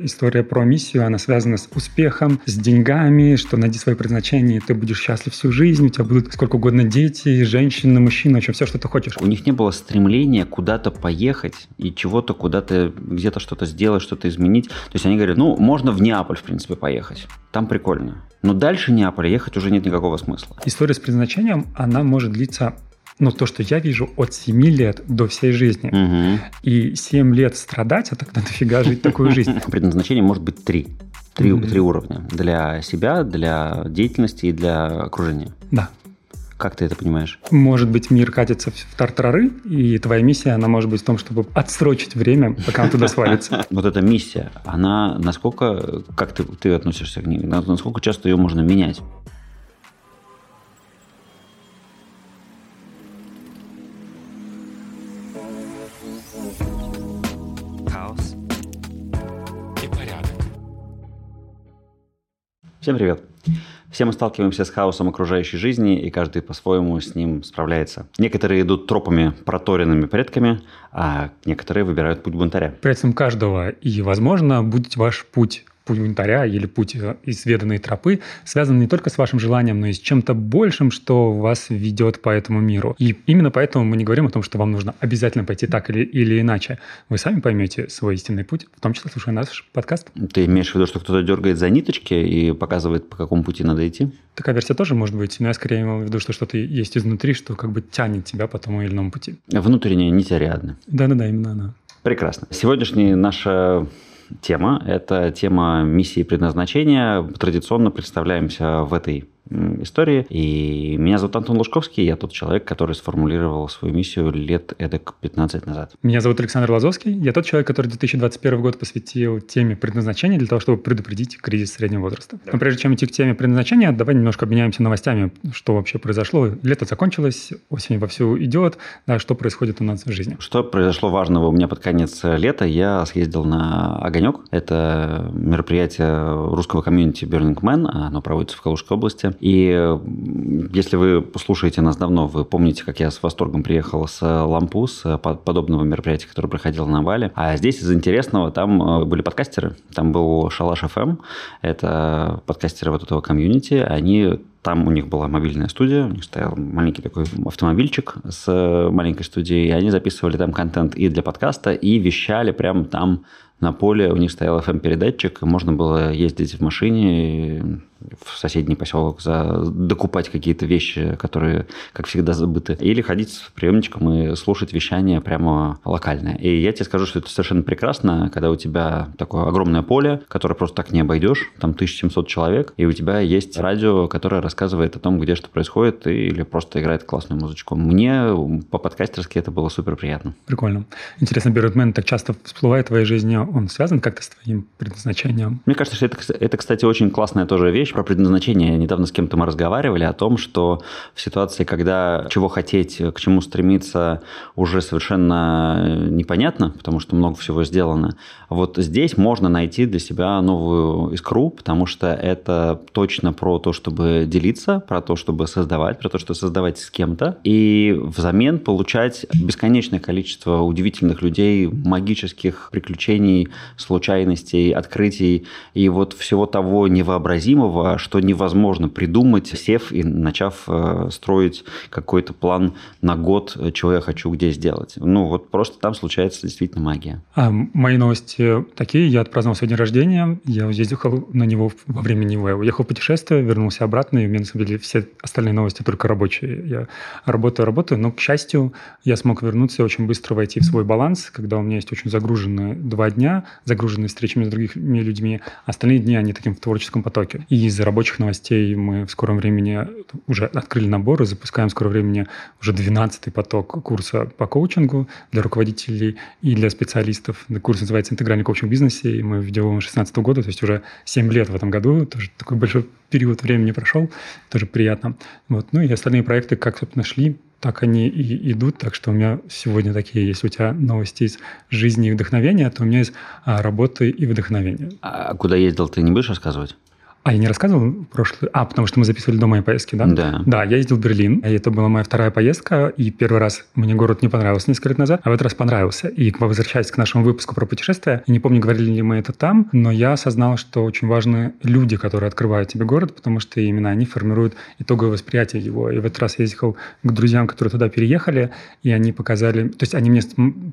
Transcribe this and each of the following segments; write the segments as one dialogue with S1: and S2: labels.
S1: История про миссию, она связана с успехом, с деньгами, что найди свое предназначение, ты будешь счастлив всю жизнь, у тебя будут сколько угодно дети, женщины, мужчины, в общем, все, что ты хочешь.
S2: У них не было стремления куда-то поехать и чего-то куда-то, где-то что-то сделать, что-то изменить. То есть они говорят, ну, можно в Неаполь, в принципе, поехать. Там прикольно. Но дальше Неаполя ехать уже нет никакого смысла.
S1: История с предназначением, она может длиться ну, то, что я вижу от 7 лет до всей жизни.
S2: Угу.
S1: И 7 лет страдать, а тогда дофига жить такую жизнь.
S2: Предназначение может быть три. Три, mm-hmm. три уровня. Для себя, для деятельности и для окружения.
S1: Да.
S2: Как ты это понимаешь?
S1: Может быть, мир катится в тартарары, и твоя миссия, она может быть в том, чтобы отсрочить время, пока он туда свалится.
S2: Вот эта миссия, она насколько, как ты, ты относишься к ней, насколько часто ее можно менять? Всем привет! Все мы сталкиваемся с хаосом окружающей жизни, и каждый по-своему с ним справляется. Некоторые идут тропами, проторенными предками, а некоторые выбирают путь бунтаря.
S1: При этом каждого и, возможно, будет ваш путь путь бунтаря или путь э, изведанной тропы связан не только с вашим желанием, но и с чем-то большим, что вас ведет по этому миру. И именно поэтому мы не говорим о том, что вам нужно обязательно пойти так или, или иначе. Вы сами поймете свой истинный путь, в том числе слушая наш подкаст.
S2: Ты имеешь в виду, что кто-то дергает за ниточки и показывает, по какому пути надо идти?
S1: Такая версия тоже может быть, но я скорее имел в виду, что что-то есть изнутри, что как бы тянет тебя по тому или иному пути.
S2: Внутренняя нить Ариадны.
S1: Да-да-да, именно она.
S2: Прекрасно. Сегодняшняя наша тема. Это тема миссии и предназначения. Традиционно представляемся в этой истории. И меня зовут Антон Лужковский, я тот человек, который сформулировал свою миссию лет эдак 15 назад.
S1: Меня зовут Александр Лазовский, я тот человек, который 2021 год посвятил теме предназначения для того, чтобы предупредить кризис среднего возраста. Да. Но прежде чем идти к теме предназначения, давай немножко обменяемся новостями, что вообще произошло. Лето закончилось, осень вовсю идет, да, что происходит у нас в жизни.
S2: Что произошло важного у меня под конец лета? Я съездил на «Огонек». Это мероприятие русского комьюнити Burning Man, оно проводится в Калужской области. И если вы слушаете нас давно, вы помните, как я с восторгом приехал с Лампу, с подобного мероприятия, которое проходило на Бали. А здесь из интересного там э, были подкастеры. Там был Шалаш ФМ, это подкастеры вот этого комьюнити. Они там у них была мобильная студия, у них стоял маленький такой автомобильчик с маленькой студией, и они записывали там контент и для подкаста, и вещали прямо там на поле. У них стоял FM-передатчик, и можно было ездить в машине в соседний поселок, за, докупать какие-то вещи, которые, как всегда, забыты. Или ходить с приемничком и слушать вещание прямо локальное. И я тебе скажу, что это совершенно прекрасно, когда у тебя такое огромное поле, которое просто так не обойдешь, там 1700 человек, и у тебя есть радио, которое рассказывает о том, где что происходит, или просто играет классную музычку. Мне по-подкастерски это было супер приятно.
S1: Прикольно. Интересно, Бирдмен так часто всплывает в твоей жизни, он связан как-то с твоим предназначением?
S2: Мне кажется, что это, это кстати, очень классная тоже вещь, про предназначение. Недавно с кем-то мы разговаривали о том, что в ситуации, когда чего хотеть, к чему стремиться, уже совершенно непонятно, потому что много всего сделано. Вот здесь можно найти для себя новую искру, потому что это точно про то, чтобы делиться, про то, чтобы создавать, про то, что создавать с кем-то, и взамен получать бесконечное количество удивительных людей, магических приключений, случайностей, открытий и вот всего того невообразимого, что невозможно придумать, сев и начав э, строить какой-то план на год, чего я хочу где сделать. Ну, вот просто там случается действительно магия.
S1: А мои новости такие. Я отпраздновал свой день рождения. Я ездил на него во время него. Я уехал в путешествие, вернулся обратно, и у меня, на самом деле, все остальные новости только рабочие. Я работаю, работаю, но, к счастью, я смог вернуться и очень быстро войти в свой баланс, когда у меня есть очень загруженные два дня, загруженные встречами с другими людьми. Остальные дни, они таким в творческом потоке. И из рабочих новостей мы в скором времени уже открыли набор и запускаем в скором времени уже 12-й поток курса по коучингу для руководителей и для специалистов. Курс называется «Интегральный коучинг в бизнесе», и мы ведем его 16 -го года, то есть уже 7 лет в этом году, тоже такой большой период времени прошел, тоже приятно. Вот. Ну и остальные проекты, как, собственно, шли, так они и идут. Так что у меня сегодня такие, если у тебя новости из жизни и вдохновения, то у меня есть а, работы и вдохновения.
S2: А куда ездил, ты не будешь рассказывать?
S1: А, я не рассказывал прошлый... А, потому что мы записывали до моей поездки, да?
S2: Да.
S1: Да, я ездил в Берлин, и это была моя вторая поездка, и первый раз мне город не понравился несколько лет назад, а в этот раз понравился. И возвращаясь к нашему выпуску про путешествия, не помню, говорили ли мы это там, но я осознал, что очень важны люди, которые открывают тебе город, потому что именно они формируют итоговое восприятие его. И в этот раз я ездил к друзьям, которые туда переехали, и они показали... То есть они мне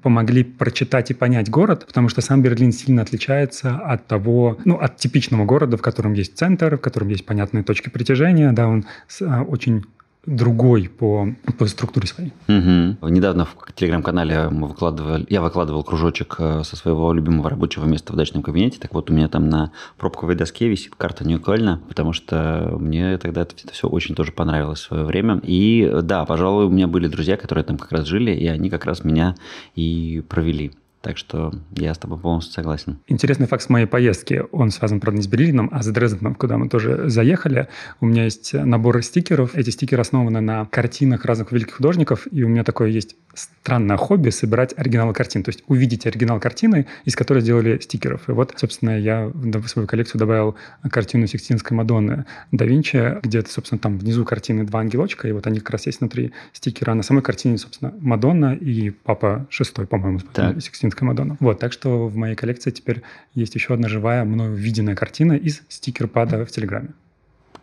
S1: помогли прочитать и понять город, потому что сам Берлин сильно отличается от того, ну, от типичного города, в котором есть центр, в котором есть понятные точки притяжения, да, он а, очень другой по, по структуре своей.
S2: Угу. Недавно в телеграм-канале мы выкладывали, я выкладывал кружочек э, со своего любимого рабочего места в дачном кабинете. Так вот, у меня там на пробковой доске висит карта Нью-Кольна, потому что мне тогда это, это все очень тоже понравилось в свое время. И да, пожалуй, у меня были друзья, которые там как раз жили, и они как раз меня и провели. Так что я с тобой полностью согласен.
S1: Интересный факт с моей поездки. Он связан, правда, не с Берлином, а с Дрезденом, куда мы тоже заехали. У меня есть набор стикеров. Эти стикеры основаны на картинах разных великих художников. И у меня такое есть странное хобби собирать оригиналы картин. То есть увидеть оригинал картины, из которой сделали стикеров. И вот, собственно, я в свою коллекцию добавил картину Сикстинской Мадонны да Винчи, где, собственно, там внизу картины два ангелочка, и вот они как раз есть внутри стикера. А на самой картине, собственно, Мадонна и Папа Шестой, по-моему, Сикстинской Сикстинская Мадонна. Вот, так что в моей коллекции теперь есть еще одна живая, мною виденная картина из стикер-пада в Телеграме.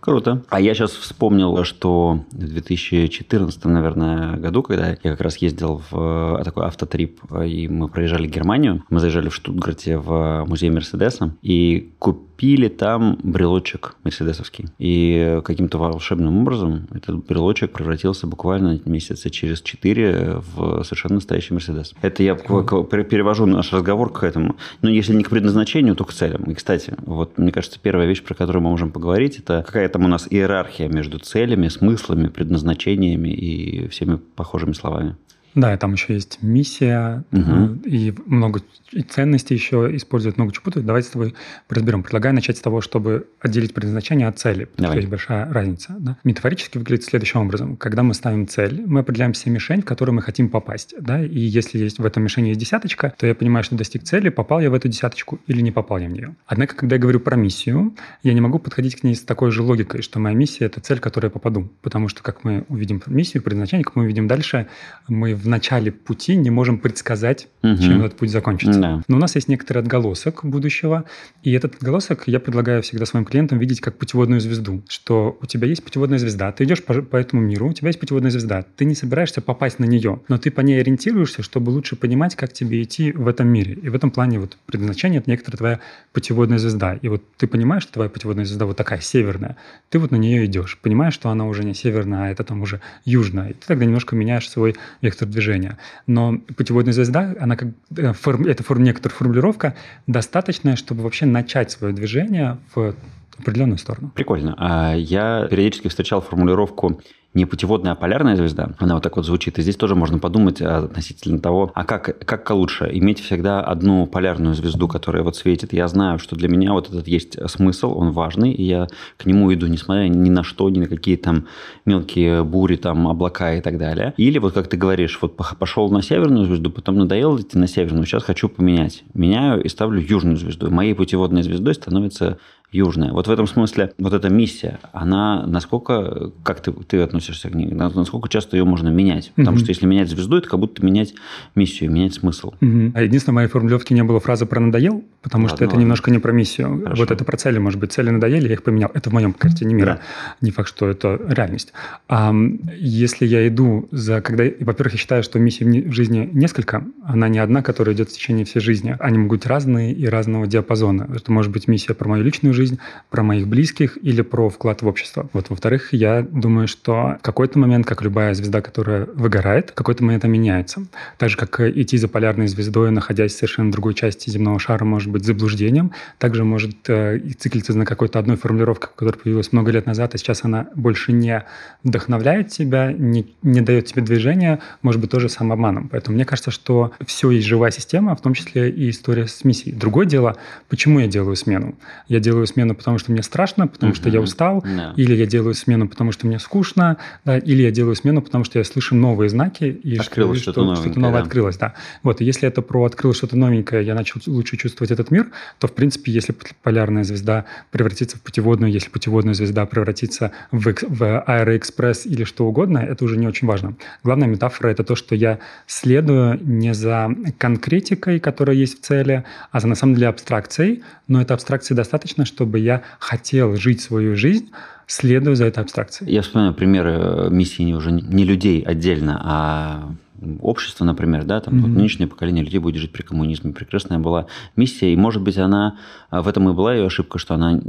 S2: Круто. А я сейчас вспомнил, что в 2014, наверное, году, когда я как раз ездил в э, такой автотрип, и мы проезжали Германию, мы заезжали в Штутгарте в музей Мерседеса и купили там брелочек мерседесовский. И каким-то волшебным образом этот брелочек превратился буквально месяца через четыре в совершенно настоящий Мерседес. Это я перевожу наш разговор к этому. Но если не к предназначению, то к целям. И, кстати, вот мне кажется, первая вещь, про которую мы можем поговорить, это какая там у нас иерархия между целями, смыслами, предназначениями и всеми похожими словами.
S1: Да, и там еще есть миссия, угу. и много ценностей еще используют, много чего путают. Давайте с тобой разберем. Предлагаю начать с того, чтобы отделить предназначение от цели. Давай. есть большая разница. Да? Метафорически выглядит следующим образом. Когда мы ставим цель, мы определяем себе мишень, в которую мы хотим попасть. Да? И если есть в этом мишени есть десяточка, то я понимаю, что достиг цели, попал я в эту десяточку или не попал я в нее. Однако, когда я говорю про миссию, я не могу подходить к ней с такой же логикой, что моя миссия – это цель, в которую я попаду. Потому что, как мы увидим миссию, предназначение, как мы увидим дальше, мы в начале пути не можем предсказать, угу. чем этот путь закончится. Да. Но у нас есть некоторый отголосок будущего, и этот отголосок я предлагаю всегда своим клиентам видеть как путеводную звезду, что у тебя есть путеводная звезда, ты идешь по, по этому миру, у тебя есть путеводная звезда, ты не собираешься попасть на нее, но ты по ней ориентируешься, чтобы лучше понимать, как тебе идти в этом мире. И в этом плане вот предназначение – это некоторая твоя путеводная звезда. И вот ты понимаешь, что твоя путеводная звезда вот такая северная, ты вот на нее идешь, понимаешь, что она уже не северная, а это там уже южная, и ты тогда немножко меняешь свой вектор движения. Но путеводная звезда, она как э, форм, это форм, некоторая формулировка, достаточная, чтобы вообще начать свое движение в определенную сторону.
S2: Прикольно. А я периодически встречал формулировку не путеводная, а полярная звезда, она вот так вот звучит. И здесь тоже можно подумать относительно того, а как, как лучше иметь всегда одну полярную звезду, которая вот светит. Я знаю, что для меня вот этот есть смысл, он важный, и я к нему иду, несмотря ни на что, ни на какие там мелкие бури, там облака и так далее. Или вот как ты говоришь, вот пошел на северную звезду, потом надоело идти на северную, сейчас хочу поменять. Меняю и ставлю южную звезду. Моей путеводной звездой становится южная. Вот в этом смысле вот эта миссия, она насколько, как ты, ты относишься к ней, насколько часто ее можно менять? Потому угу. что если менять звезду, это как будто менять миссию, менять смысл.
S1: Угу. А единственное, в моей формулировке не было фразы про «надоел», потому ладно, что это ладно. немножко не про миссию. Хорошо. Вот это про цели, может быть, цели надоели, я их поменял. Это в моем картине мира. Да. Не факт, что это реальность. А если я иду за... когда, Во-первых, я считаю, что миссий в жизни несколько, она не одна, которая идет в течение всей жизни. Они могут быть разные и разного диапазона. Это может быть миссия про мою личную жизнь, жизнь, про моих близких или про вклад в общество. Вот, во-вторых, я думаю, что в какой-то момент, как любая звезда, которая выгорает, в какой-то момент она меняется. Так же, как идти за полярной звездой, находясь в совершенно другой части земного шара, может быть заблуждением, также может э, циклиться на какой-то одной формулировке, которая появилась много лет назад, а сейчас она больше не вдохновляет тебя, не, не дает тебе движения, может быть, тоже самообманом. Поэтому мне кажется, что все есть живая система, в том числе и история с миссией. Другое дело, почему я делаю смену? Я делаю смену, потому что мне страшно, потому что я устал,
S2: Да.
S1: или я делаю смену, потому что мне скучно, да, или я делаю смену, потому что я слышу новые знаки, и
S2: Открылось
S1: что,
S2: что-то
S1: что, что-то новое
S2: да.
S1: открылось, да. Вот, и если это про открылось что-то новенькое, я начал лучше чувствовать этот мир, то, в принципе, если полярная звезда превратится в путеводную, если путеводная звезда превратится в, в аэроэкспресс или что угодно, это уже не очень важно. Главная метафора – это то, что я следую не за конкретикой, которая есть в цели, а за, на самом деле, абстракцией, но этой абстракции достаточно, чтобы я хотел жить свою жизнь, следуя за этой абстракцией.
S2: Я вспоминаю примеры э, миссии не уже не людей отдельно, а общества, например, да, там
S1: Мгм.
S2: вот нынешнее поколение людей будет жить при коммунизме. Прекрасная была миссия, и, может быть, она а в этом и была ее ошибка, что она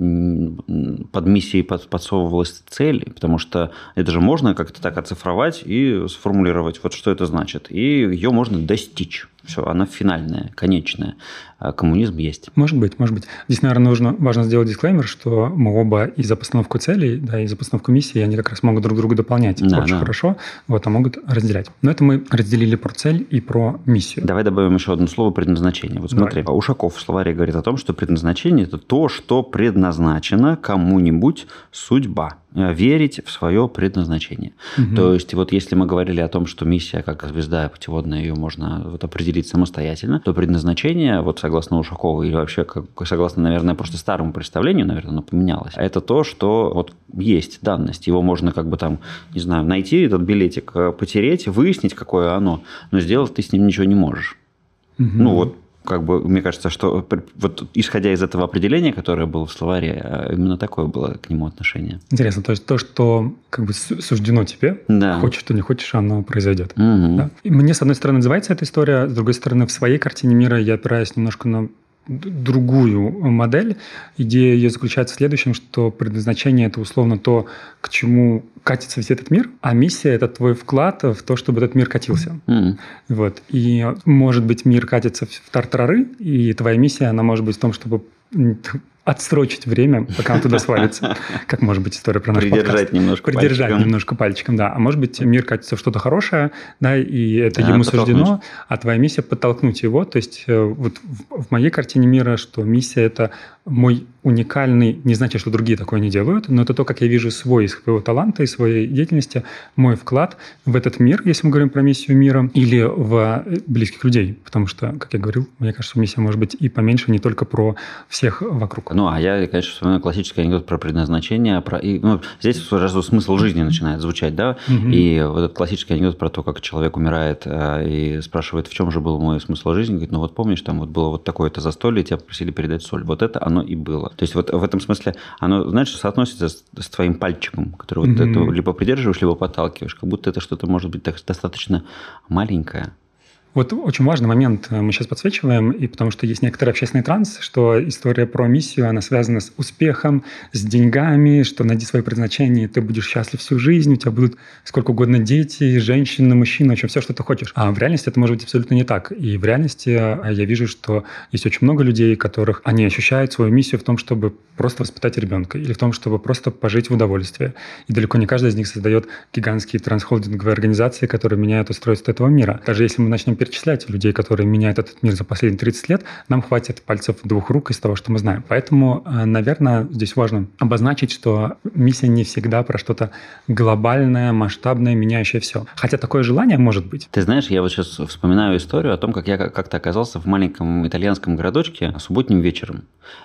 S2: под миссией под- подсовывалась цель, потому что это же можно как-то так оцифровать и сформулировать, вот что это значит. И ее можно достичь. Все, она финальная, конечная. А коммунизм есть.
S1: Может быть, может быть. Здесь, наверное, нужно, важно сделать дисклеймер, что мы оба и за постановку целей, да, и за постановку миссии, они как раз могут друг друга дополнять
S2: Да,
S1: очень
S2: да.
S1: хорошо, вот, а могут разделять. Но это мы разделили про цель и про миссию.
S2: Давай добавим еще одно слово предназначение. Вот
S1: Давай.
S2: смотри, Ушаков в словаре говорит о том, что предназначение – это то, что предназначено кому-нибудь судьба. Э, Верить в свое предназначение.
S1: Мгм.
S2: То есть, вот если мы говорили о том, что миссия, как звезда путеводная, ее можно вот определить самостоятельно, то предназначение, вот согласно Ушакову, или вообще как, согласно, наверное, просто старому представлению, наверное, оно поменялось, это то, что вот есть данность. Его можно как бы там, не знаю, найти этот билетик, э, потереть, выяснить, какое оно, но сделать ты с ним ничего не можешь.
S1: Мгм.
S2: Ну вот, как бы, мне кажется, что вот исходя из этого определения, которое было в словаре, э, именно такое было к нему отношение.
S1: Интересно, то есть то, что как бы су- суждено тебе,
S2: Да.
S1: хочешь ты не хочешь, оно произойдет.
S2: Мгм.
S1: Да? И мне, с одной стороны, называется эта история, с другой стороны, в своей картине мира я опираюсь немножко на другую модель. Идея ее заключается в следующем, что предназначение – это условно то, к чему катится весь этот мир, а миссия – это твой вклад в то, чтобы этот мир катился.
S2: М.
S1: Вот. И, может быть, мир катится в тартарары, и твоя миссия, она может быть в том, чтобы отсрочить время, пока он туда свалится. Как может быть история про наш подкаст.
S2: Придержать немножко
S1: Придержать
S2: пальчиком.
S1: немножко пальчиком, да. А может быть, мир катится в что-то хорошее, да, и это
S2: Да,
S1: ему суждено, а твоя миссия подтолкнуть его. То есть э, вот в моей картине мира, что миссия – это мой уникальный, не значит, что другие такое не делают, но это то, как я вижу свой, своего таланта и своей деятельности, мой вклад в этот мир, если мы говорим про миссию мира, или в э, близких людей. Потому что, как я говорил, мне кажется, миссия может быть и поменьше, не только про всех вокруг.
S2: Ну, а я, конечно, вспоминаю классический анекдот про предназначение. Про... И, ну, здесь сразу смысл жизни начинает звучать, да?
S1: Мгм.
S2: И вот этот классический анекдот про то, как человек умирает э, и спрашивает, в чем же был мой смысл жизни. Говорит, ну вот помнишь, там вот было вот такое-то застолье, тебя попросили передать соль. Вот это оно и было. То есть вот в этом смысле оно, знаешь, соотносится с, с твоим пальчиком, который вот
S1: Мгм.
S2: это либо придерживаешь, либо подталкиваешь. Как будто это что-то может быть так, достаточно маленькое.
S1: Вот очень важный момент э, мы сейчас подсвечиваем, и потому что есть некоторый общественный транс, что история про миссию, она связана с успехом, с деньгами, что найди свое предназначение, ты будешь счастлив всю жизнь, у тебя будут сколько угодно дети, женщины, мужчины, в общем, все, что ты хочешь. А в реальности это может быть абсолютно не так. И в реальности э, я вижу, что есть очень много людей, которых они ощущают свою миссию в том, чтобы просто воспитать ребенка, или в том, чтобы просто пожить в удовольствие. И далеко не каждый из них создает гигантские трансхолдинговые организации, которые меняют устройство этого мира. Даже если мы начнем перечислять людей, которые меняют этот мир за последние 30 лет, нам хватит пальцев двух рук из того, что мы знаем. Поэтому, э, наверное, здесь важно обозначить, что миссия не всегда про что-то глобальное, масштабное, меняющее все. Хотя такое желание может быть.
S2: Ты знаешь, я вот сейчас вспоминаю историю о том, как я как-то оказался в маленьком итальянском городочке субботним вечером.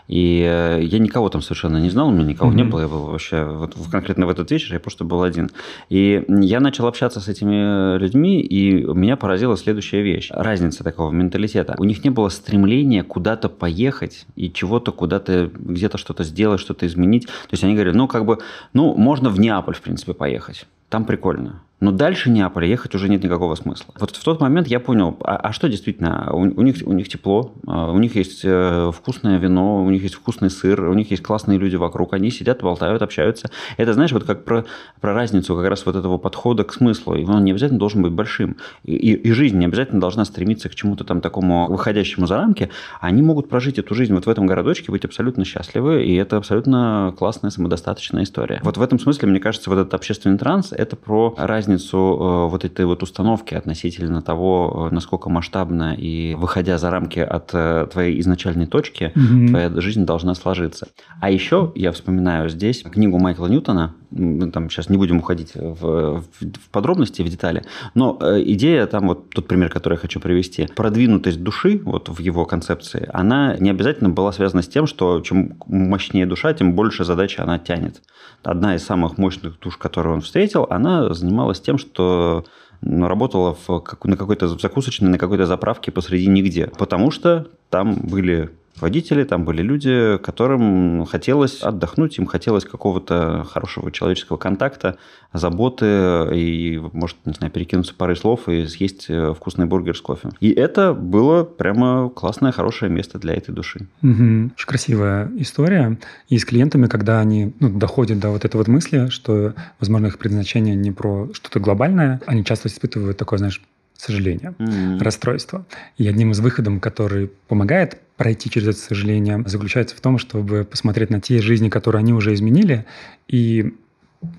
S2: И э, я никого там совершенно не знал, у меня никого не
S1: Мгм.
S2: было, я был вообще вот конкретно в этот вечер, я просто был один. И я начал общаться с этими людьми, и меня поразила следующая вещь. Разница такого менталитета. У них не было стремления куда-то поехать и чего-то куда-то, где-то что-то сделать, что-то изменить. То есть они говорят, ну, как бы, ну, можно в Неаполь, в принципе, поехать. Там прикольно. Но дальше Неаполя ехать уже нет никакого смысла. Вот в тот момент я понял, а, а что действительно, у, у них, у них тепло, а, у них есть э, вкусное вино, у них есть вкусный сыр, у них есть классные люди вокруг, они сидят, болтают, общаются. Это, знаешь, вот как про, про разницу как раз вот этого подхода к смыслу. И он не обязательно должен быть большим. И, и, и жизнь не обязательно должна стремиться к чему-то там такому выходящему за рамки. Они могут прожить эту жизнь вот в этом городочке, быть абсолютно счастливы, и это абсолютно классная, самодостаточная история. Вот в этом смысле, мне кажется, вот этот общественный транс – это про разницу разницу э, вот этой вот установки относительно того, э, насколько масштабно и выходя за рамки от твоей изначальной точки, mm-hmm. твоя жизнь должна сложиться. А еще я вспоминаю здесь книгу Майкла Ньютона, там сейчас не будем уходить в, в подробности, в детали, но идея там вот тот пример, который я хочу привести, продвинутость души вот в его концепции, она не обязательно была связана с тем, что чем мощнее душа, тем больше задачи она тянет. Одна из самых мощных душ, которую он встретил, она занималась тем, что работала в, на какой-то закусочной, на какой-то заправке посреди нигде. Потому что там были водители, там были люди, которым хотелось отдохнуть, им хотелось какого-то хорошего человеческого контакта, заботы и, может, не знаю, перекинуться парой слов и съесть э, вкусный бургер с кофе. И это было прямо классное, хорошее место для этой души.
S1: Угу. Очень красивая история. И с клиентами, когда они ну, доходят до вот этой вот мысли, что, возможно, их предназначение не про что-то глобальное, они часто испытывают такое, знаешь, сожаление, mm-hmm. расстройство. И одним из выходов, который помогает пройти через это сожаление, заключается в том, чтобы посмотреть на те жизни, которые они уже изменили, и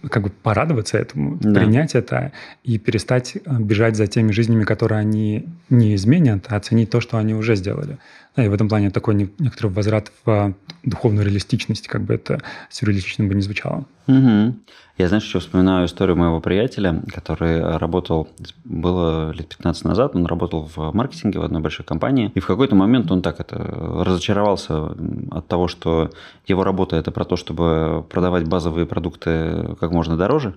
S1: как бы порадоваться этому, да. принять это и перестать э, бежать за теми жизнями, которые они не изменят, а оценить то, что они уже сделали. Да, и в этом плане такой некоторый возврат в духовную реалистичность, как бы это сюрреалистично бы не звучало.
S2: Угу. Я, знаешь, еще вспоминаю историю моего приятеля, который работал, было лет 15 назад, он работал в маркетинге в одной большой компании, и в какой-то момент он так это разочаровался от того, что его работа это про то, чтобы продавать базовые продукты как можно дороже,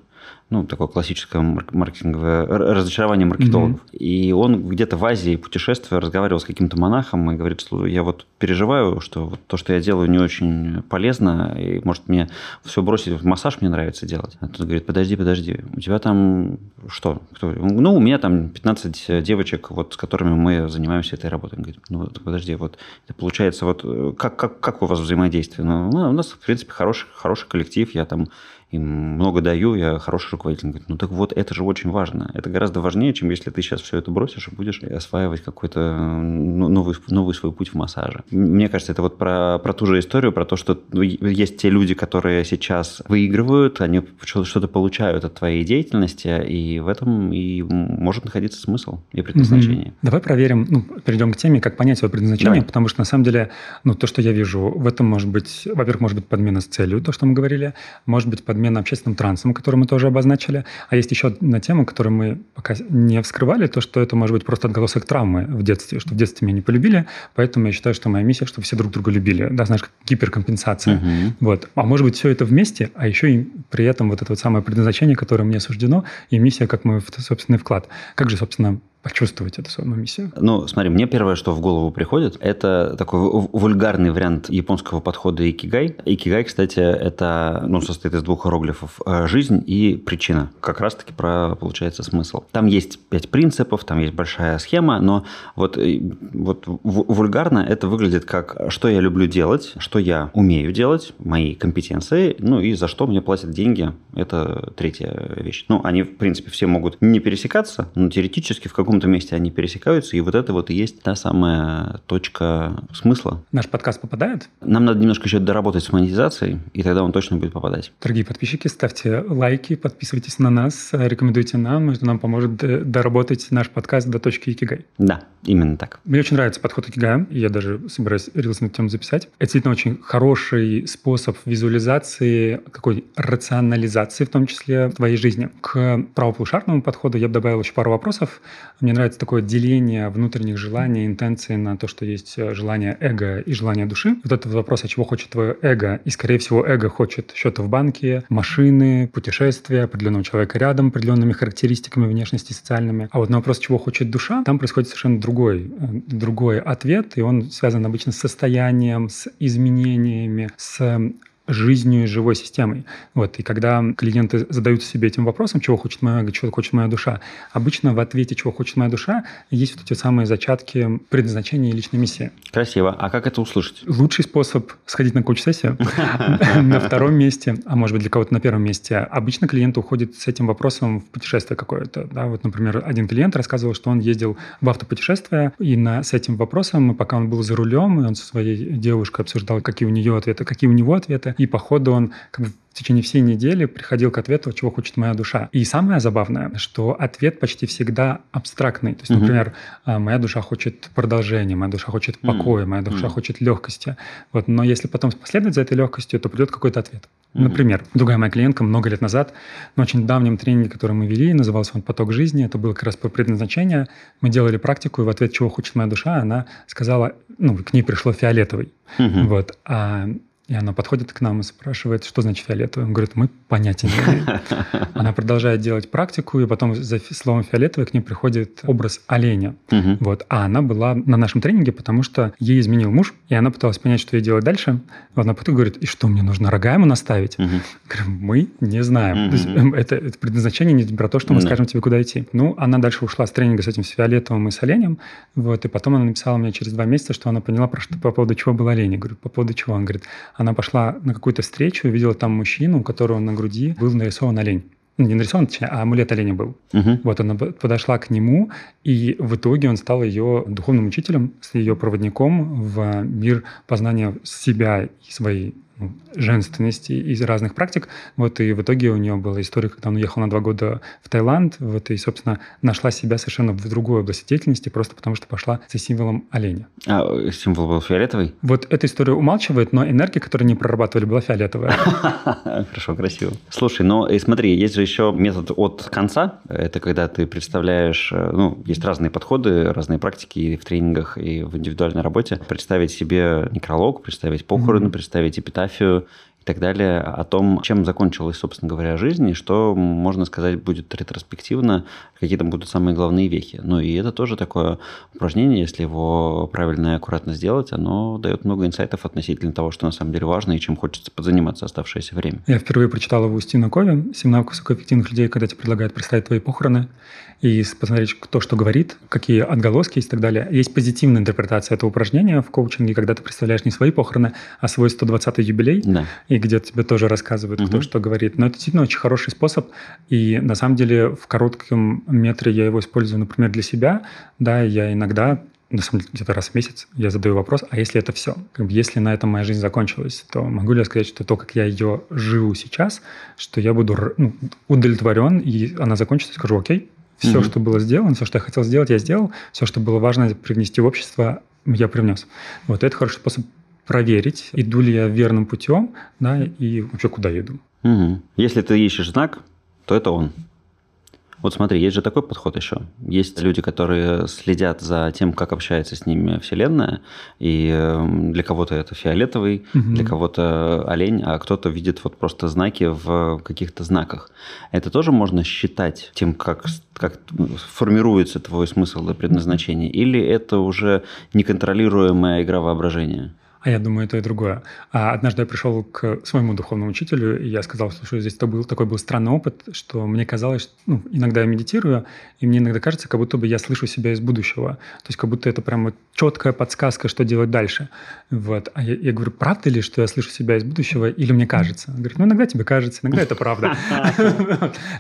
S2: ну, такое классическое маркетинговое разочарование маркетологов. Mm-hmm. И он где-то в Азии путешествуя разговаривал с каким-то монахом и говорит, что я вот переживаю, что вот то, что я делаю, не очень полезно, и может мне все бросить, массаж мне нравится делать. А тут говорит, подожди, подожди, у тебя там что? Кто? Ну, у меня там 15 девочек, вот, с которыми мы занимаемся этой работой. Он говорит, ну, подожди, вот это получается, вот как, как, как у вас взаимодействие? Ну, у нас, в принципе, хороший, хороший коллектив, я там им много даю, я хороший руководитель. Он говорит, ну так вот, это же очень важно. Это гораздо важнее, чем если ты сейчас все это бросишь и будешь осваивать какой-то ну, новый, новый свой путь в массаже. Мне кажется, это вот про, про ту же историю, про то, что ну, есть те люди, которые сейчас выигрывают, они что-то получают от твоей деятельности, и в этом и может находиться смысл и предназначение.
S1: Угу. Давай проверим, ну, перейдем к теме, как понять свое предназначение, Давай. потому что на самом деле, ну, то, что я вижу, в этом может быть, во-первых, может быть подмена с целью, то, что мы говорили, может быть подмена подмена общественным трансом, который мы тоже обозначили. А есть еще одна тема, которую мы пока не вскрывали, то, что это может быть просто отголосок травмы в детстве, что в детстве меня не полюбили, поэтому я считаю, что моя миссия, чтобы все друг друга любили. Да, знаешь, гиперкомпенсация. Угу. Вот. А может быть, все это вместе, а еще и при этом вот это вот самое предназначение, которое мне суждено, и миссия как мой собственный вклад. Как же, собственно, почувствовать эту свою миссию?
S2: Ну, смотри, мне первое, что в голову приходит, это такой вульгарный вариант японского подхода икигай. Икигай, кстати, это, ну, состоит из двух иероглифов э, «жизнь» и «причина». Как раз-таки про, получается, смысл. Там есть пять принципов, там есть большая схема, но вот, э, вот вульгарно это выглядит как «что я люблю делать», «что я умею делать», мои компетенции, ну и за что мне платят деньги. Это третья вещь. Ну, они, в принципе, все могут не пересекаться, но теоретически в каком каком-то месте они пересекаются, и вот это вот и есть та самая точка смысла.
S1: Наш подкаст попадает?
S2: Нам надо немножко еще доработать с монетизацией, и тогда он точно будет попадать.
S1: Дорогие подписчики, ставьте лайки, подписывайтесь на нас, рекомендуйте нам, это нам поможет доработать наш подкаст до точки Икигай.
S2: Да, именно так.
S1: Мне очень нравится подход Икигая, я даже собираюсь рилс на эту тему записать. Это действительно очень хороший способ визуализации, какой рационализации в том числе твоей жизни. К правополушарному подходу я бы добавил еще пару вопросов. Мне нравится такое деление внутренних желаний, интенций на то, что есть э, желание эго и желание души. Вот этот вопрос, а чего хочет твое эго? И, скорее всего, эго хочет счета в банке, машины, путешествия, определенного человека рядом, определенными характеристиками внешности, социальными. А вот на вопрос, чего хочет душа, там происходит совершенно другой, э, другой ответ, и он связан обычно с состоянием, с изменениями, с жизнью и живой системой. Вот. И когда клиенты задают себе этим вопросом, чего хочет моя чего хочет моя душа, обычно в ответе, чего хочет моя душа, есть вот эти самые зачатки предназначения и личной миссии.
S2: Красиво. А как это услышать?
S1: Лучший способ сходить на коуч-сессию на втором месте, а может быть для кого-то на первом месте. Обычно клиент уходит с этим вопросом в путешествие какое-то. Да? Вот, например, один клиент рассказывал, что он ездил в автопутешествие, и на, с этим вопросом, пока он был за рулем, и он со своей девушкой обсуждал, какие у нее ответы, какие у него ответы, и по ходу он как бы в течение всей недели приходил к ответу, чего хочет моя душа. И самое забавное, что ответ почти всегда абстрактный. То есть, например, mm-hmm. моя душа хочет продолжения, моя душа хочет покоя, mm-hmm. моя душа mm-hmm. хочет легкости. Вот, но если потом последовать за этой легкостью, то придет какой-то ответ. Например, другая моя клиентка много лет назад на очень давнем тренинге, который мы вели, назывался он «Поток жизни», это было как раз по предназначению. Мы делали практику, и в ответ «Чего хочет моя душа?» она сказала, ну, к ней пришло фиолетовый. Вот. А и она подходит к нам и спрашивает, что значит фиолетовый. Он говорит, мы понятия не имеем. Она продолжает делать практику, и потом за словом фиолетовый к ней приходит образ оленя. Угу. Вот. А она была на нашем тренинге, потому что ей изменил муж, и она пыталась понять, что ей делать дальше. Она потом говорит, и что, мне нужно рога ему наставить? Угу. Говорим, мы не знаем. Угу. Есть, эм, это, это предназначение не про то, что мы да. скажем тебе, куда идти. Ну, она дальше ушла с тренинга с этим с фиолетовым и с оленем. Вот, и потом она написала мне через два месяца, что она поняла, про что, по поводу чего был олень. Я говорю, по поводу чего? Он говорит, она пошла на какую-то встречу, увидела там мужчину, у которого на груди был нарисован олень. Ну, не нарисован, точнее, а амулет оленя был. Угу. Вот она подошла к нему, и в итоге он стал ее духовным учителем, ее проводником в мир познания себя и своей женственности из разных практик. Вот и в итоге у нее была история, когда он уехал на два года в Таиланд, вот и, собственно, нашла себя совершенно в другой области деятельности, просто потому что пошла за символом оленя.
S2: А символ был фиолетовый?
S1: Вот эта история умалчивает, но энергия, которую не прорабатывали, была фиолетовая.
S2: Хорошо, красиво. Слушай, ну и смотри, есть же еще метод от конца. Это когда ты представляешь, э, ну, есть разные подходы, разные практики и в тренингах, и в индивидуальной работе. Представить себе некролог, представить похороны, представить эпитафию, fait euh, и так далее, о том, чем закончилась, собственно говоря, жизнь, и что, можно сказать, будет ретроспективно, какие там будут самые главные вехи. Ну и это тоже такое упражнение, если его правильно и аккуратно сделать, оно дает много инсайтов относительно того, что на самом деле важно и чем хочется подзаниматься оставшееся время.
S1: Я впервые прочитал его у Стивена Кови «Семь высокоэффективных людей, когда тебе предлагают представить твои похороны» и посмотреть, кто что говорит, какие отголоски есть и так далее. Есть позитивная интерпретация этого упражнения в коучинге, когда ты представляешь не свои похороны, а свой 120-й юбилей, да. И где тебе тоже рассказывают, угу. кто что говорит. Но это действительно очень хороший способ, и на самом деле в коротком метре я его использую, например, для себя. Да, я иногда на самом деле, где-то раз в месяц я задаю вопрос, а если это все? Как бы, если на этом моя жизнь закончилась, то могу ли я сказать, что то, как я ее живу сейчас, что я буду ну, удовлетворен, и она закончится, скажу, окей, все, угу. что было сделано, все, что я хотел сделать, я сделал. Все, что было важно привнести в общество, я привнес. Вот это хороший способ проверить, иду ли я верным путем, да, и вообще куда иду.
S2: Угу. Если ты ищешь знак, то это он. Вот смотри, есть же такой подход еще. Есть люди, которые следят за тем, как общается с ними Вселенная, и эм, для кого-то это фиолетовый, угу. для кого-то олень, а кто-то видит вот просто знаки в каких-то знаках. Это тоже можно считать тем, как, как формируется твой смысл и предназначение, или это уже неконтролируемая игра воображения?
S1: А я думаю, это и другое. А однажды я пришел к своему духовному учителю, и я сказал, слушай, здесь то был, такой был странный опыт, что мне казалось, ну, иногда я медитирую, и мне иногда кажется, как будто бы я слышу себя из будущего. То есть как будто это прямо четкая подсказка, что делать дальше. Вот. А я, я говорю, правда ли, что я слышу себя из будущего, или мне кажется? Он говорит, ну, иногда тебе кажется, иногда это правда.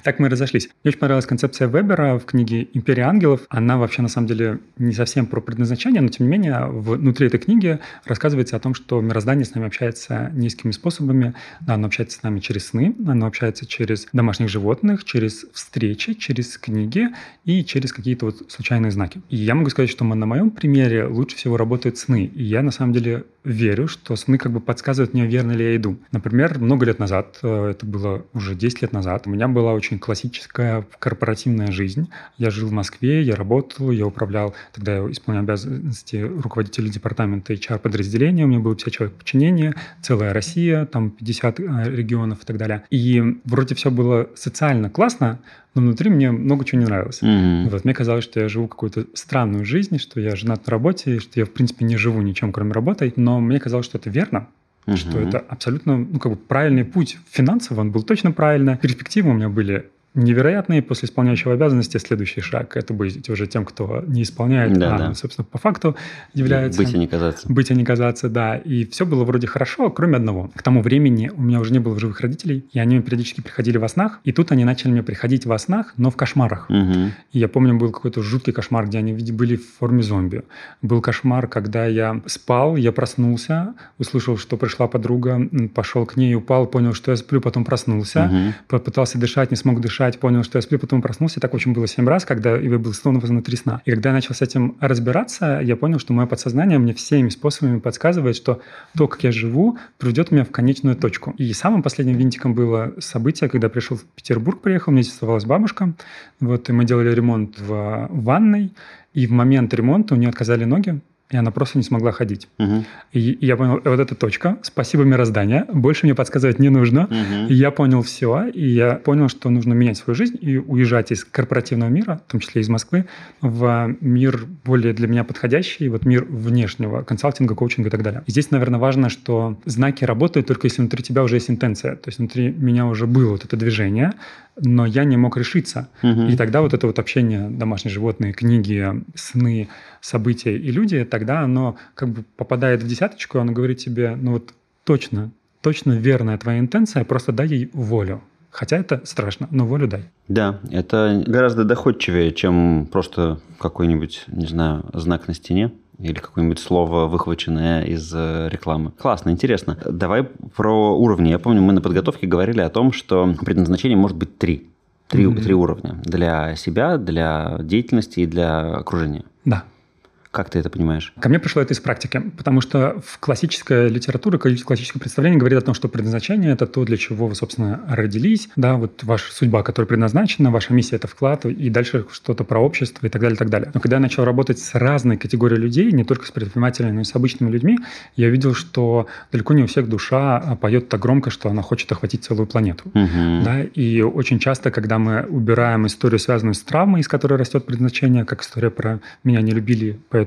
S1: Так мы разошлись. Мне очень понравилась концепция Вебера в книге «Империя ангелов». Она вообще, на самом деле, не совсем про предназначение, но, тем не менее, внутри этой книги рассказывается о том, что мироздание с нами общается низкими способами. Да, оно общается с нами через сны, оно общается через домашних животных, через встречи, через книги и через какие-то вот случайные знаки. И я могу сказать, что на моем примере лучше всего работают сны. И я на самом деле верю, что сны как бы подсказывают мне, верно ли я иду. Например, много лет назад, э, это было уже 10 лет назад, у меня была очень классическая корпоративная жизнь. Я жил в Москве, я работал, я управлял, тогда я исполнял обязанности руководителя департамента HR-подразделения, у меня было 50 человек подчинения, целая Россия, там 50 э, регионов и так далее. И вроде все было социально классно, но внутри мне много чего не нравилось. Mm-hmm. Вот, мне казалось, что я живу какую-то странную жизнь, что я женат на работе, что я, в принципе, не живу ничем, кроме работы. Но мне казалось, что это верно, mm-hmm. что это абсолютно ну, как бы правильный путь. Финансово он был точно правильно, перспективы у меня были невероятные. После исполняющего обязанности следующий шаг – это быть уже тем, кто не исполняет,
S2: Да,
S1: а,
S2: да.
S1: собственно, по факту является.
S2: Быть и не казаться.
S1: Быть, а не казаться, да. И все было вроде хорошо, кроме одного. К тому времени у меня уже не было живых родителей, и они периодически приходили во снах. И тут они начали мне приходить во снах, но в кошмарах.
S2: Мгм.
S1: И я помню, был какой-то жуткий кошмар, где они были в форме зомби. Был кошмар, когда я спал, я проснулся, услышал, что пришла подруга, пошел к ней, упал, понял, что я сплю, потом проснулся,
S2: Мгм.
S1: попытался дышать, не смог дышать, понял, что я сплю, потом проснулся. Так, в общем, было семь раз, когда я был снова внутри сна. И когда я начал с этим разбираться, я понял, что мое подсознание мне всеми способами подсказывает, что то, как я живу, приведет меня в конечную точку. И самым последним винтиком было событие, когда пришел в Петербург, приехал, здесь оставалась бабушка, вот, и мы делали ремонт в ванной, и в момент ремонта у нее отказали ноги, и она просто не смогла ходить.
S2: Мгм.
S1: И, я понял, вот эта точка, спасибо мироздание, больше мне подсказывать не нужно.
S2: Мгм.
S1: И я понял все, и я понял, что нужно менять свою жизнь и уезжать из корпоративного мира, в том числе из Москвы, в мир более для меня подходящий, вот мир внешнего консалтинга, коучинга и так далее. И здесь, наверное, важно, что знаки работают только если внутри тебя уже есть интенция. То есть внутри меня уже было вот это движение, но я не мог решиться.
S2: Мгм.
S1: И тогда вот это вот общение, домашние животные, книги, сны, события и люди, тогда оно как бы попадает в десяточку, оно говорит тебе, ну вот точно, точно верная твоя интенция, просто дай ей волю. Хотя это страшно, но волю дай.
S2: Да, это гораздо доходчивее, чем просто какой-нибудь, не знаю, знак на стене или какое-нибудь слово, выхваченное из э, рекламы. Классно, интересно. Давай про уровни. Я помню, мы на подготовке говорили о том, что предназначение может быть три. Три,
S1: Мгм.
S2: три уровня. Для себя, для деятельности и для окружения.
S1: Да.
S2: Как ты это понимаешь?
S1: Ко мне пришло это из практики, потому что в классической литературе, классическое представление говорит о том, что предназначение – это то, для чего вы, собственно, родились, да, вот ваша судьба, которая предназначена, ваша миссия – это вклад, и дальше что-то про общество и так далее, и так далее. Но когда я начал работать с разной категорией людей, не только с предпринимателями, но и с обычными людьми, я увидел, что далеко не у всех душа поет так громко, что она хочет охватить целую планету.
S2: Мгм.
S1: Да, и очень часто, когда мы убираем историю, связанную с травмой, из которой растет предназначение, как история про «меня не любили, поэтому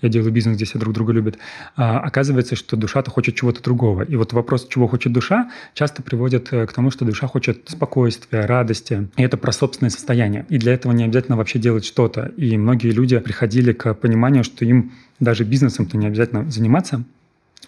S1: я делаю бизнес, где все друг друга любят», а, оказывается, что душа-то хочет чего-то другого. И вот вопрос, чего хочет душа, часто приводит э, к тому, что душа хочет спокойствия, радости. И это про собственное состояние. И для этого не обязательно вообще делать что-то. И многие люди приходили к пониманию, что им даже бизнесом-то не обязательно заниматься,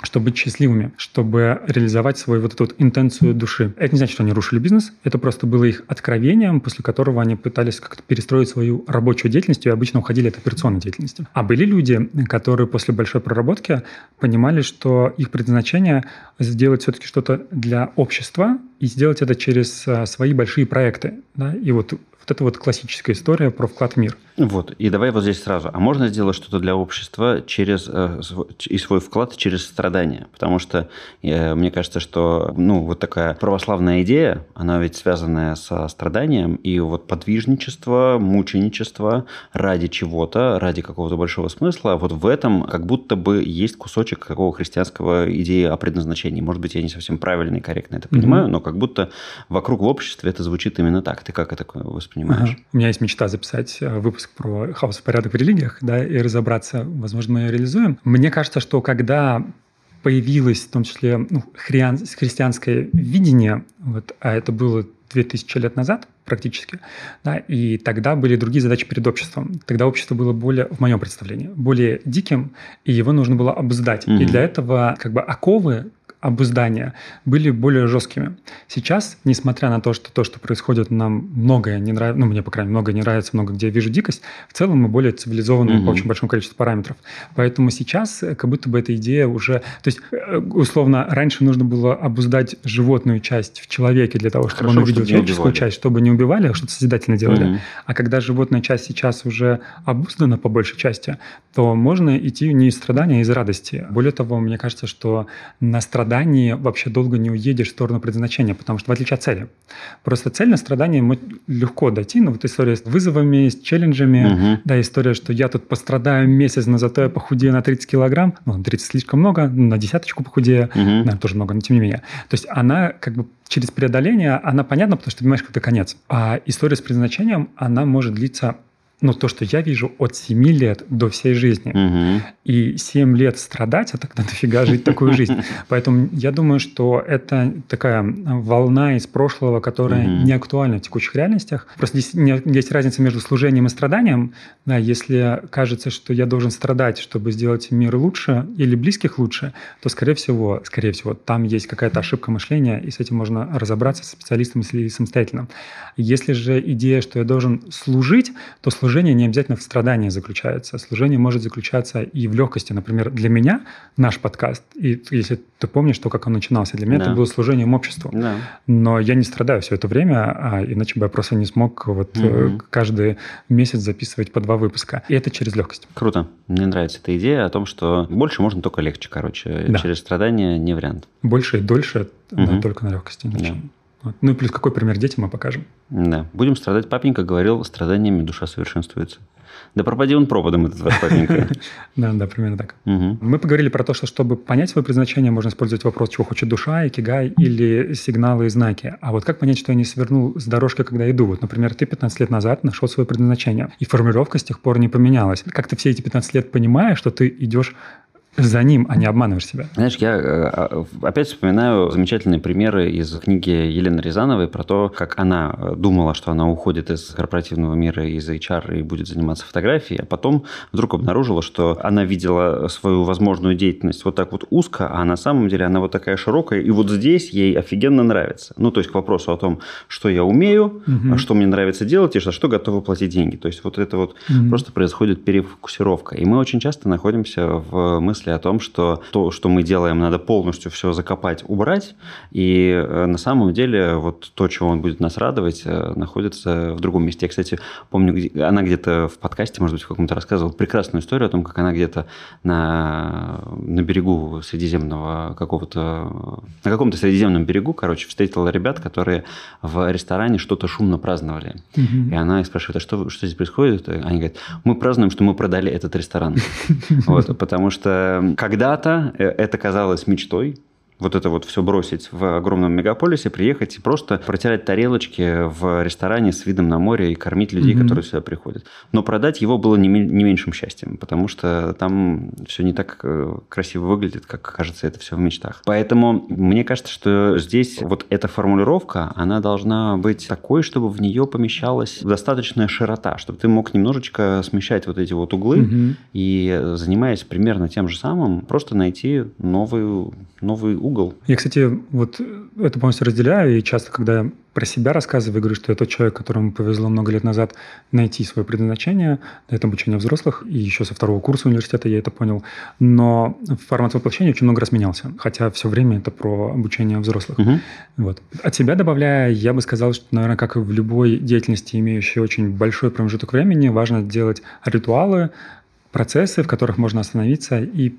S1: чтобы быть счастливыми, чтобы реализовать свою вот эту вот интенцию души. Это не значит, что они рушили бизнес, это просто было их откровением, после которого они пытались как-то перестроить свою рабочую деятельность и обычно уходили от операционной деятельности. А были люди, которые после большой проработки понимали, что их предназначение сделать все-таки что-то для общества и сделать это через а, свои большие проекты. Да? И вот вот это вот классическая история про вклад в мир.
S2: Вот, и давай вот здесь сразу. А можно сделать что-то для общества через э, и свой вклад через страдания? Потому что э, мне кажется, что ну, вот такая православная идея, она ведь связанная со страданием, и вот подвижничество, мученичество ради чего-то, ради какого-то большого смысла, вот в этом как будто бы есть кусочек такого христианского идеи о предназначении. Может быть, я не совсем правильно и корректно это понимаю, но как будто вокруг в обществе это звучит именно так. Ты как это воспринимаешь?
S1: Ага. У меня есть мечта записать э, выпуск про хаос и порядок в религиях, да, и разобраться, возможно, мы ее реализуем. Мне кажется, что когда появилось в том числе ну, хриан, христианское видение, вот, а это было 2000 лет назад практически, да, и тогда были другие задачи перед обществом. Тогда общество было более, в моем представлении, более диким, и его нужно было обуздать.
S2: Мгм.
S1: И для этого как бы оковы обуздания были более жесткими. Сейчас, несмотря на то, что то, что происходит, нам многое не нравится, ну, мне, по крайней мере, многое не нравится, много где я вижу дикость, в целом мы более цивилизованные
S2: Мгм.
S1: по очень большому количеству параметров. Поэтому сейчас э, как будто бы эта идея уже... То есть, э, условно, раньше нужно было обуздать животную часть в человеке для того, чтобы
S2: Хорошо,
S1: он увидел
S2: чтобы
S1: человеческую
S2: убивали.
S1: часть, чтобы не убивали, а что-то созидательно делали.
S2: Мгм.
S1: А когда животная часть сейчас уже обуздана по большей части, то можно идти не из страдания, а из радости. Более того, мне кажется, что на страдании вообще долго не уедешь в сторону предназначения, потому что в отличие от цели. Просто цель на страдание легко дойти, но вот история с вызовами, с челленджами,
S2: Мгм.
S1: да, история, что я тут пострадаю месяц, но зато я похудею на 30 килограмм, ну, на 30 слишком много, на десяточку похудею,
S2: Мгм.
S1: Наверное, тоже много, но тем не менее. То есть она как бы через преодоление, она понятна, потому что ты понимаешь, какой конец. А история с предназначением, она может длиться но то, что я вижу от 7 лет до всей жизни.
S2: Угу.
S1: И 7 лет страдать, а тогда дофига жить такую жизнь. Поэтому я думаю, что это такая волна из прошлого, которая
S2: Мгм.
S1: не актуальна в текущих реальностях. Просто здесь есть разница между служением и страданием. Да, если кажется, что я должен страдать, чтобы сделать мир лучше или близких лучше, то, скорее всего, скорее всего, там есть какая-то ошибка мышления, и с этим можно разобраться с специалистом или самостоятельно. Если же идея, что я должен служить, то служение не обязательно в страдании заключается. Служение может заключаться и в легкости. Например, для меня наш подкаст, и если ты помнишь, то, как он начинался, для меня
S2: Да.
S1: это было служением обществу.
S2: Да.
S1: Но я не страдаю все это время, а иначе бы я просто не смог вот
S2: Мгм.
S1: каждый месяц записывать по два выпуска. И это через легкость.
S2: Круто. Мне нравится эта идея о том, что больше можно только легче, короче.
S1: Да.
S2: Через страдания не вариант.
S1: Больше и дольше, да,
S2: Мгм.
S1: только на легкости.
S2: Да.
S1: Вот. Ну и плюс какой пример детям мы покажем.
S2: Да. Будем страдать. Папенька говорил, страданиями душа совершенствуется. Да пропади он пропадом, этот ваш папенька.
S1: Да, да, примерно так. Мы поговорили про то, что чтобы понять свое предназначение, можно использовать вопрос, чего хочет душа, икигай или сигналы и знаки. А вот как понять, что я не свернул с дорожки, когда иду? Вот, например, ты 15 лет назад нашел свое предназначение, и формулировка с тех пор не поменялась. Как ты все эти 15 лет понимаешь, что ты идешь за ним, а не обманываешь себя?
S2: Знаешь, я э, а, опять вспоминаю замечательные примеры из книги Елены Рязановой про то, как она э, думала, что она уходит из корпоративного мира, из HR и будет заниматься фотографией, а потом вдруг обнаружила, что она видела свою возможную деятельность вот так вот узко, а на самом деле она вот такая широкая, и вот здесь ей офигенно нравится. Ну, то есть к вопросу о том, что я умею, а что мне нравится делать и за что готовы платить деньги. То есть вот это вот
S1: Мгм.
S2: просто происходит перефокусировка. И мы очень часто находимся в мысли о том, что то, что мы делаем, надо полностью все закопать, убрать. И э, на самом деле вот то, чего он будет нас радовать, э, находится в другом месте. Я, кстати, помню, где- она где-то в подкасте, может быть, в каком-то рассказывала прекрасную историю о том, как она где-то на, на берегу Средиземного какого-то... На каком-то Средиземном берегу, короче, встретила ребят, которые в ресторане что-то шумно праздновали.
S1: Мгм.
S2: И она их спрашивает, а что, что здесь происходит? Они говорят, мы празднуем, что мы продали этот ресторан. Вот, потому что когда-то э, это казалось мечтой, вот это вот все бросить в огромном мегаполисе, приехать и просто протирать тарелочки в ресторане с видом на море и кормить людей,
S1: Мгм.
S2: которые сюда приходят. Но продать его было не, не меньшим счастьем, потому что там все не так э, красиво выглядит, как кажется это все в мечтах. Поэтому мне кажется, что здесь вот эта формулировка, она должна быть такой, чтобы в нее помещалась достаточная широта, чтобы ты мог немножечко смещать вот эти вот углы,
S1: Мгм.
S2: и, э, занимаясь примерно тем же самым, просто найти новый, новый угол.
S1: Я, кстати, вот это полностью разделяю, и часто, когда я про себя рассказываю, говорю, что я тот человек, которому повезло много лет назад найти свое предназначение, это обучение взрослых, и еще со второго курса университета я это понял, но формат воплощения очень много раз менялся, хотя все время это про обучение взрослых.
S2: Мгм.
S1: Вот. От себя добавляя, я бы сказал, что, наверное, как и в любой деятельности, имеющей очень большой промежуток времени, важно делать ритуалы, процессы, в которых можно остановиться и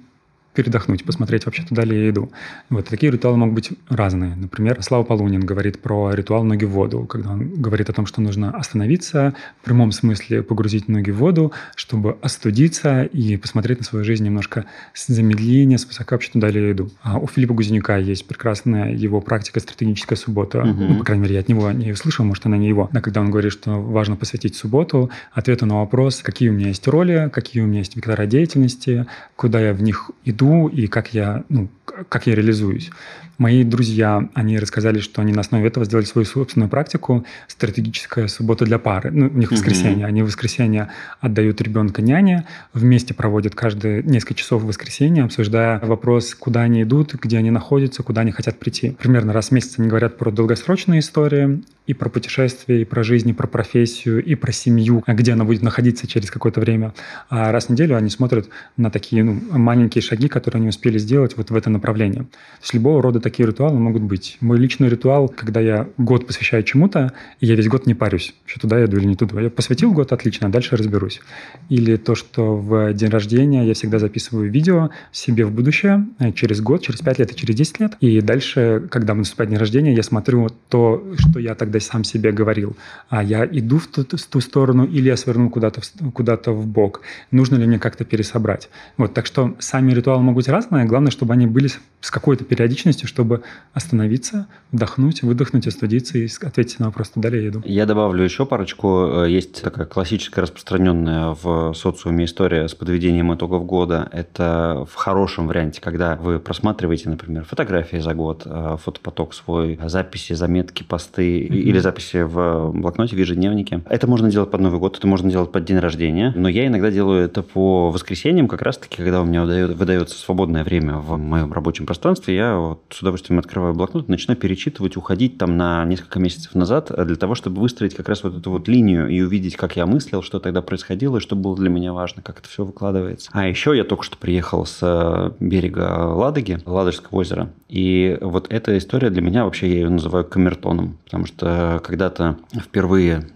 S1: передохнуть, посмотреть вообще туда ли я иду. Вот такие ритуалы могут быть разные. Например, Слава Полунин говорит про ритуал ноги в воду, когда он говорит о том, что нужно остановиться, в прямом смысле погрузить ноги в воду, чтобы остудиться и посмотреть на свою жизнь немножко с замедления, с высока вообще туда ли я иду. А у Филиппа Гузенюка есть прекрасная его практика «Стратегическая суббота».
S2: Мгм.
S1: Ну, по крайней мере, я от него не услышал, может, она не его. Да, когда он говорит, что важно посвятить субботу ответу на вопрос, какие у меня есть роли, какие у меня есть вектора деятельности, куда я в них иду и как я, ну, как я реализуюсь. Мои друзья, они рассказали, что они на основе этого сделали свою собственную практику «Стратегическая суббота для пары». Ну, у них воскресенье. Они в воскресенье отдают ребенка няне, вместе проводят каждые несколько часов в воскресенье, обсуждая вопрос, куда они идут, где они находятся, куда они хотят прийти. Примерно раз в месяц они говорят про долгосрочные истории, и про путешествия, и про жизнь, и про профессию, и про семью, где она будет находиться через какое-то время. А раз в неделю они смотрят на такие ну, маленькие шаги, которые они успели сделать вот в это направление. То есть любого рода такие ритуалы могут быть. Мой личный ритуал, когда я год посвящаю чему-то, я весь год не парюсь, что туда я иду или не туда. Я посвятил год, отлично, а дальше разберусь. Или то, что в день рождения я всегда записываю видео себе в будущее, э, через год, через 5 лет и через 10 лет. И дальше, когда наступает день рождения, я смотрю то, что я тогда сам себе говорил. А я иду в ту, в ту сторону или я сверну куда-то куда-то в бок. Нужно ли мне как-то пересобрать? Вот, так что сами ритуалы могут быть разные. Главное, чтобы они были с какой-то периодичностью, чтобы остановиться, вдохнуть, выдохнуть, остудиться и ответить на вопрос, туда ли я еду.
S2: Я добавлю еще парочку. Есть такая классическая распространенная в социуме история с подведением итогов года. Это в хорошем варианте, когда вы просматриваете, например, фотографии за год, э, фотопоток свой, записи, заметки, посты mm-hmm. или записи в блокноте, в ежедневнике. Это можно делать под Новый год, это можно делать под день рождения, но я иногда делаю это по воскресеньям, как раз-таки, когда у меня выдается свободное время в моем рабочем пространстве, я вот с удовольствием открываю блокнот, начинаю перечитывать, уходить там на несколько месяцев назад для того, чтобы выстроить как раз вот эту вот линию и увидеть, как я мыслил, что тогда происходило, и что было для меня важно, как это все выкладывается. А еще я только что приехал с э, берега Ладоги, Ладожского озера, и вот эта история для меня вообще, я ее называю камертоном, потому что когда-то впервые,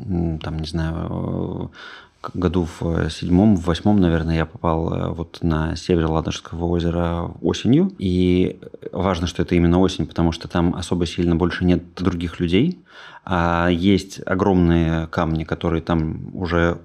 S2: там, не знаю, году в седьмом, в восьмом, наверное, я попал э, вот на север Ладожского озера осенью. И важно, что это именно осень, потому что там особо сильно больше нет других людей. А есть огромные камни, которые там уже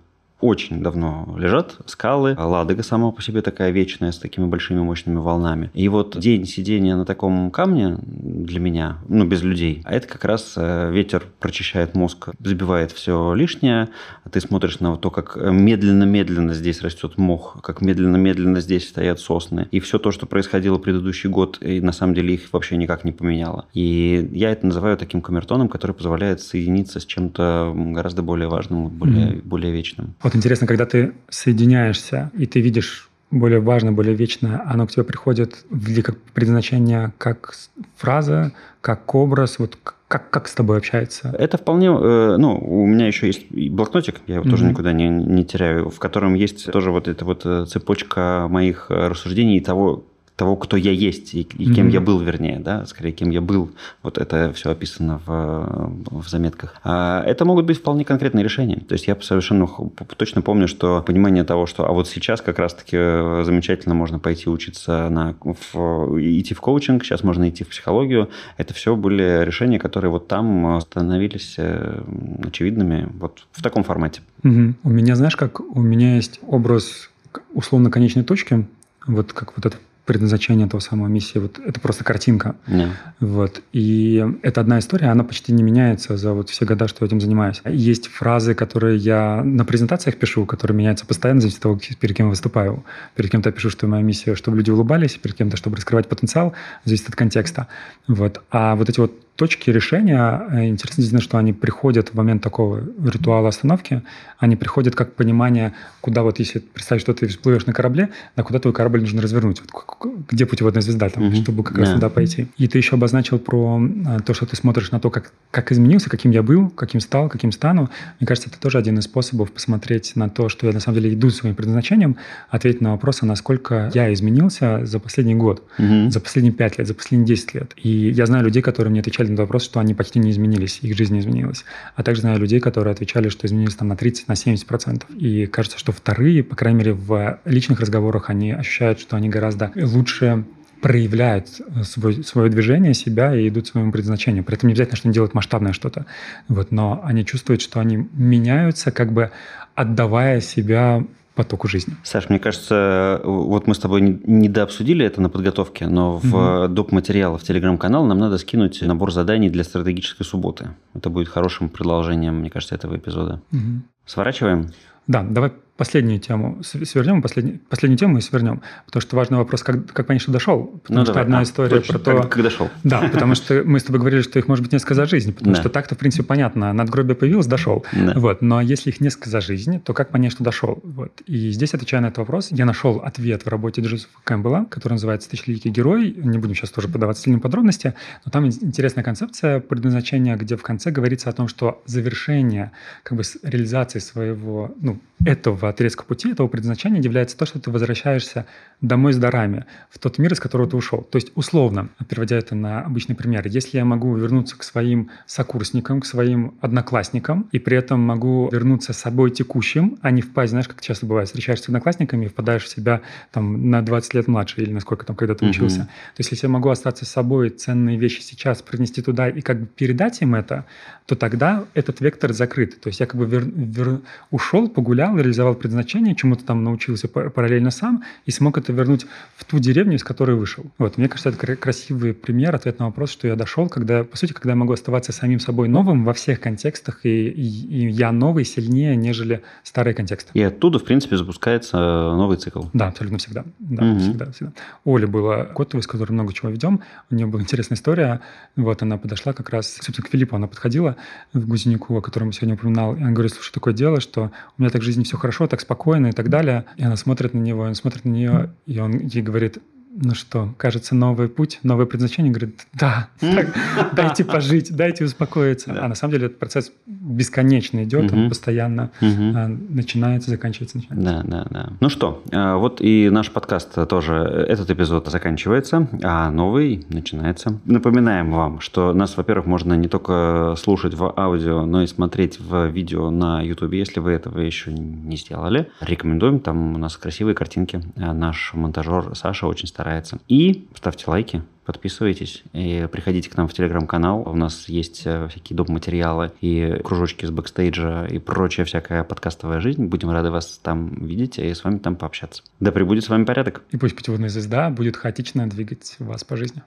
S2: очень давно лежат, скалы. Ладога сама по себе такая вечная, с такими большими мощными волнами. И вот день сидения на таком камне для меня, ну, без людей, а это как раз э, ветер прочищает мозг, забивает все лишнее, а ты смотришь на то, как медленно-медленно здесь растет мох, как медленно-медленно здесь стоят сосны. И все то, что происходило предыдущий год, и на самом деле их вообще никак не поменяло. И я это называю таким камертоном, который позволяет соединиться с чем-то гораздо более важным, более, mm-hmm. более вечным.
S1: Вот интересно, когда ты соединяешься, и ты видишь более важное, более вечное, оно к тебе приходит в виде как предназначения, как фраза, как образ, вот как, как с тобой общается?
S2: Это вполне, э, ну, у меня еще есть блокнотик, я его mm-hmm. тоже никуда не, не теряю, в котором есть тоже вот эта вот э, цепочка моих э, рассуждений и того, того, кто я есть и, и кем mm-hmm. я был, вернее, да, скорее, кем я был. Вот это все описано в, в заметках. А это могут быть вполне конкретные решения. То есть я совершенно точно помню, что понимание того, что а вот сейчас как раз-таки замечательно можно пойти учиться на в, идти в коучинг, сейчас можно идти в психологию. Это все были решения, которые вот там становились э, очевидными вот в таком формате.
S1: Угу. У меня, знаешь, как у меня есть образ условно конечной точки, вот как вот это предназначение того самого миссии. Вот это просто картинка. Yeah. Вот. И это одна история, она почти не меняется за вот все года, что я этим занимаюсь. Есть фразы, которые я на презентациях пишу, которые меняются постоянно, зависит от того, перед кем я выступаю. Перед кем-то я пишу, что моя миссия, чтобы люди улыбались, перед кем-то, чтобы раскрывать потенциал, зависит от контекста. Вот. А вот эти вот точки решения, э, интересно что они приходят в момент такого ритуала остановки, они приходят как понимание, куда вот если представить, что ты всплывешь на корабле, да куда твой корабль нужно развернуть, вот, где путеводная звезда, там, mm-hmm. чтобы как yeah. раз туда пойти. И ты еще обозначил про э, то, что ты смотришь на то, как, как изменился, каким я был, каким стал, каким стану. Мне кажется, это тоже один из способов посмотреть на то, что я на самом деле иду своим предназначением, ответить на вопрос, а насколько я изменился за последний год, mm-hmm. за последние пять лет, за последние 10 лет. И я знаю людей, которые мне отвечали отвечали на вопрос, что они почти не изменились, их жизнь не изменилась. А также знаю людей, которые отвечали, что изменились там на 30, на 70 процентов. И кажется, что вторые, по крайней мере, в личных разговорах они ощущают, что они гораздо лучше проявляют свой, свое движение, себя и идут к своему предназначению. При этом не обязательно, что они делают масштабное что-то. Вот, но они чувствуют, что они меняются, как бы отдавая себя потоку жизни.
S2: Саш, мне кажется, вот мы с тобой не дообсудили это на подготовке, но в угу. доп. материалы в телеграм-канал нам надо скинуть набор заданий для стратегической субботы. Это будет хорошим продолжением, мне кажется, этого эпизода. Угу. Сворачиваем?
S1: Да, давай последнюю тему свернем, последнюю, последнюю тему и свернем. Потому что важный вопрос, как, как понять, что дошел. Потому ну, что давай. одна а, история точно, про то...
S2: Как, как дошел.
S1: Да, потому что мы с тобой говорили, что их может быть несколько за жизнь. Потому да. что так-то, в принципе, понятно. Надгробие появилось, дошел. Да. Вот. Но если их несколько за жизнь, то как понять, что дошел? Вот. И здесь, отвечая на этот вопрос, я нашел ответ в работе Джозефа Кэмпбелла, который называется «Тысячеликий герой». Не будем сейчас тоже подавать сильные подробности, но там интересная концепция предназначения, где в конце говорится о том, что завершение как бы реализации своего, ну, этого отрезка пути, этого предназначения является то, что ты возвращаешься домой с дарами, в тот мир, из которого ты ушел. То есть, условно, переводя это на обычный пример, если я могу вернуться к своим сокурсникам, к своим одноклассникам, и при этом могу вернуться с собой текущим, а не впасть, знаешь, как часто бывает, встречаешься с одноклассниками и впадаешь в себя там на 20 лет младше или насколько там когда ты учился. Mm-hmm. То есть, если я могу остаться с собой, ценные вещи сейчас принести туда и как бы передать им это, то тогда этот вектор закрыт. То есть, я как бы вер... Вер... ушел, погулял, поменял, реализовал предназначение, чему-то там научился параллельно сам и смог это вернуть в ту деревню, из которой вышел. Вот, мне кажется, это красивый пример, ответ на вопрос, что я дошел, когда, по сути, когда я могу оставаться самим собой новым во всех контекстах, и, и, и я новый сильнее, нежели старые контексты.
S2: И оттуда, в принципе, запускается новый цикл.
S1: Да, абсолютно всегда. Да, угу. всегда, всегда. Оля была Котова, с которой много чего ведем. У нее была интересная история. Вот она подошла как раз, собственно, к Филиппу она подходила, в Гузенику, о котором я сегодня упоминал. И она говорит, слушай, такое дело, что у меня так в жизни все хорошо, так спокойно и так далее. И она смотрит на него, он смотрит на нее, и он ей говорит, ну что, кажется, новый путь, новое предназначение, говорит, да, так, дайте пожить, дайте успокоиться. А на самом деле этот процесс бесконечно идет, он постоянно а, начинается, заканчивается,
S2: начинается. Да, да, да. Ну что, а, вот и наш подкаст тоже, этот эпизод заканчивается, а новый начинается. Напоминаем вам, что нас, во-первых, можно не только слушать в аудио, но и смотреть в видео на YouTube, если вы этого еще не сделали. Рекомендуем, там у нас красивые картинки. А наш монтажер Саша очень старается старается. И ставьте лайки, подписывайтесь и приходите к нам в телеграм-канал. У нас есть э, всякие доп. материалы и кружочки с бэкстейджа и прочая всякая подкастовая жизнь. Будем рады вас там видеть и с вами там пообщаться. Да пребудет с вами порядок.
S1: И пусть путеводная звезда будет хаотично двигать вас по жизни.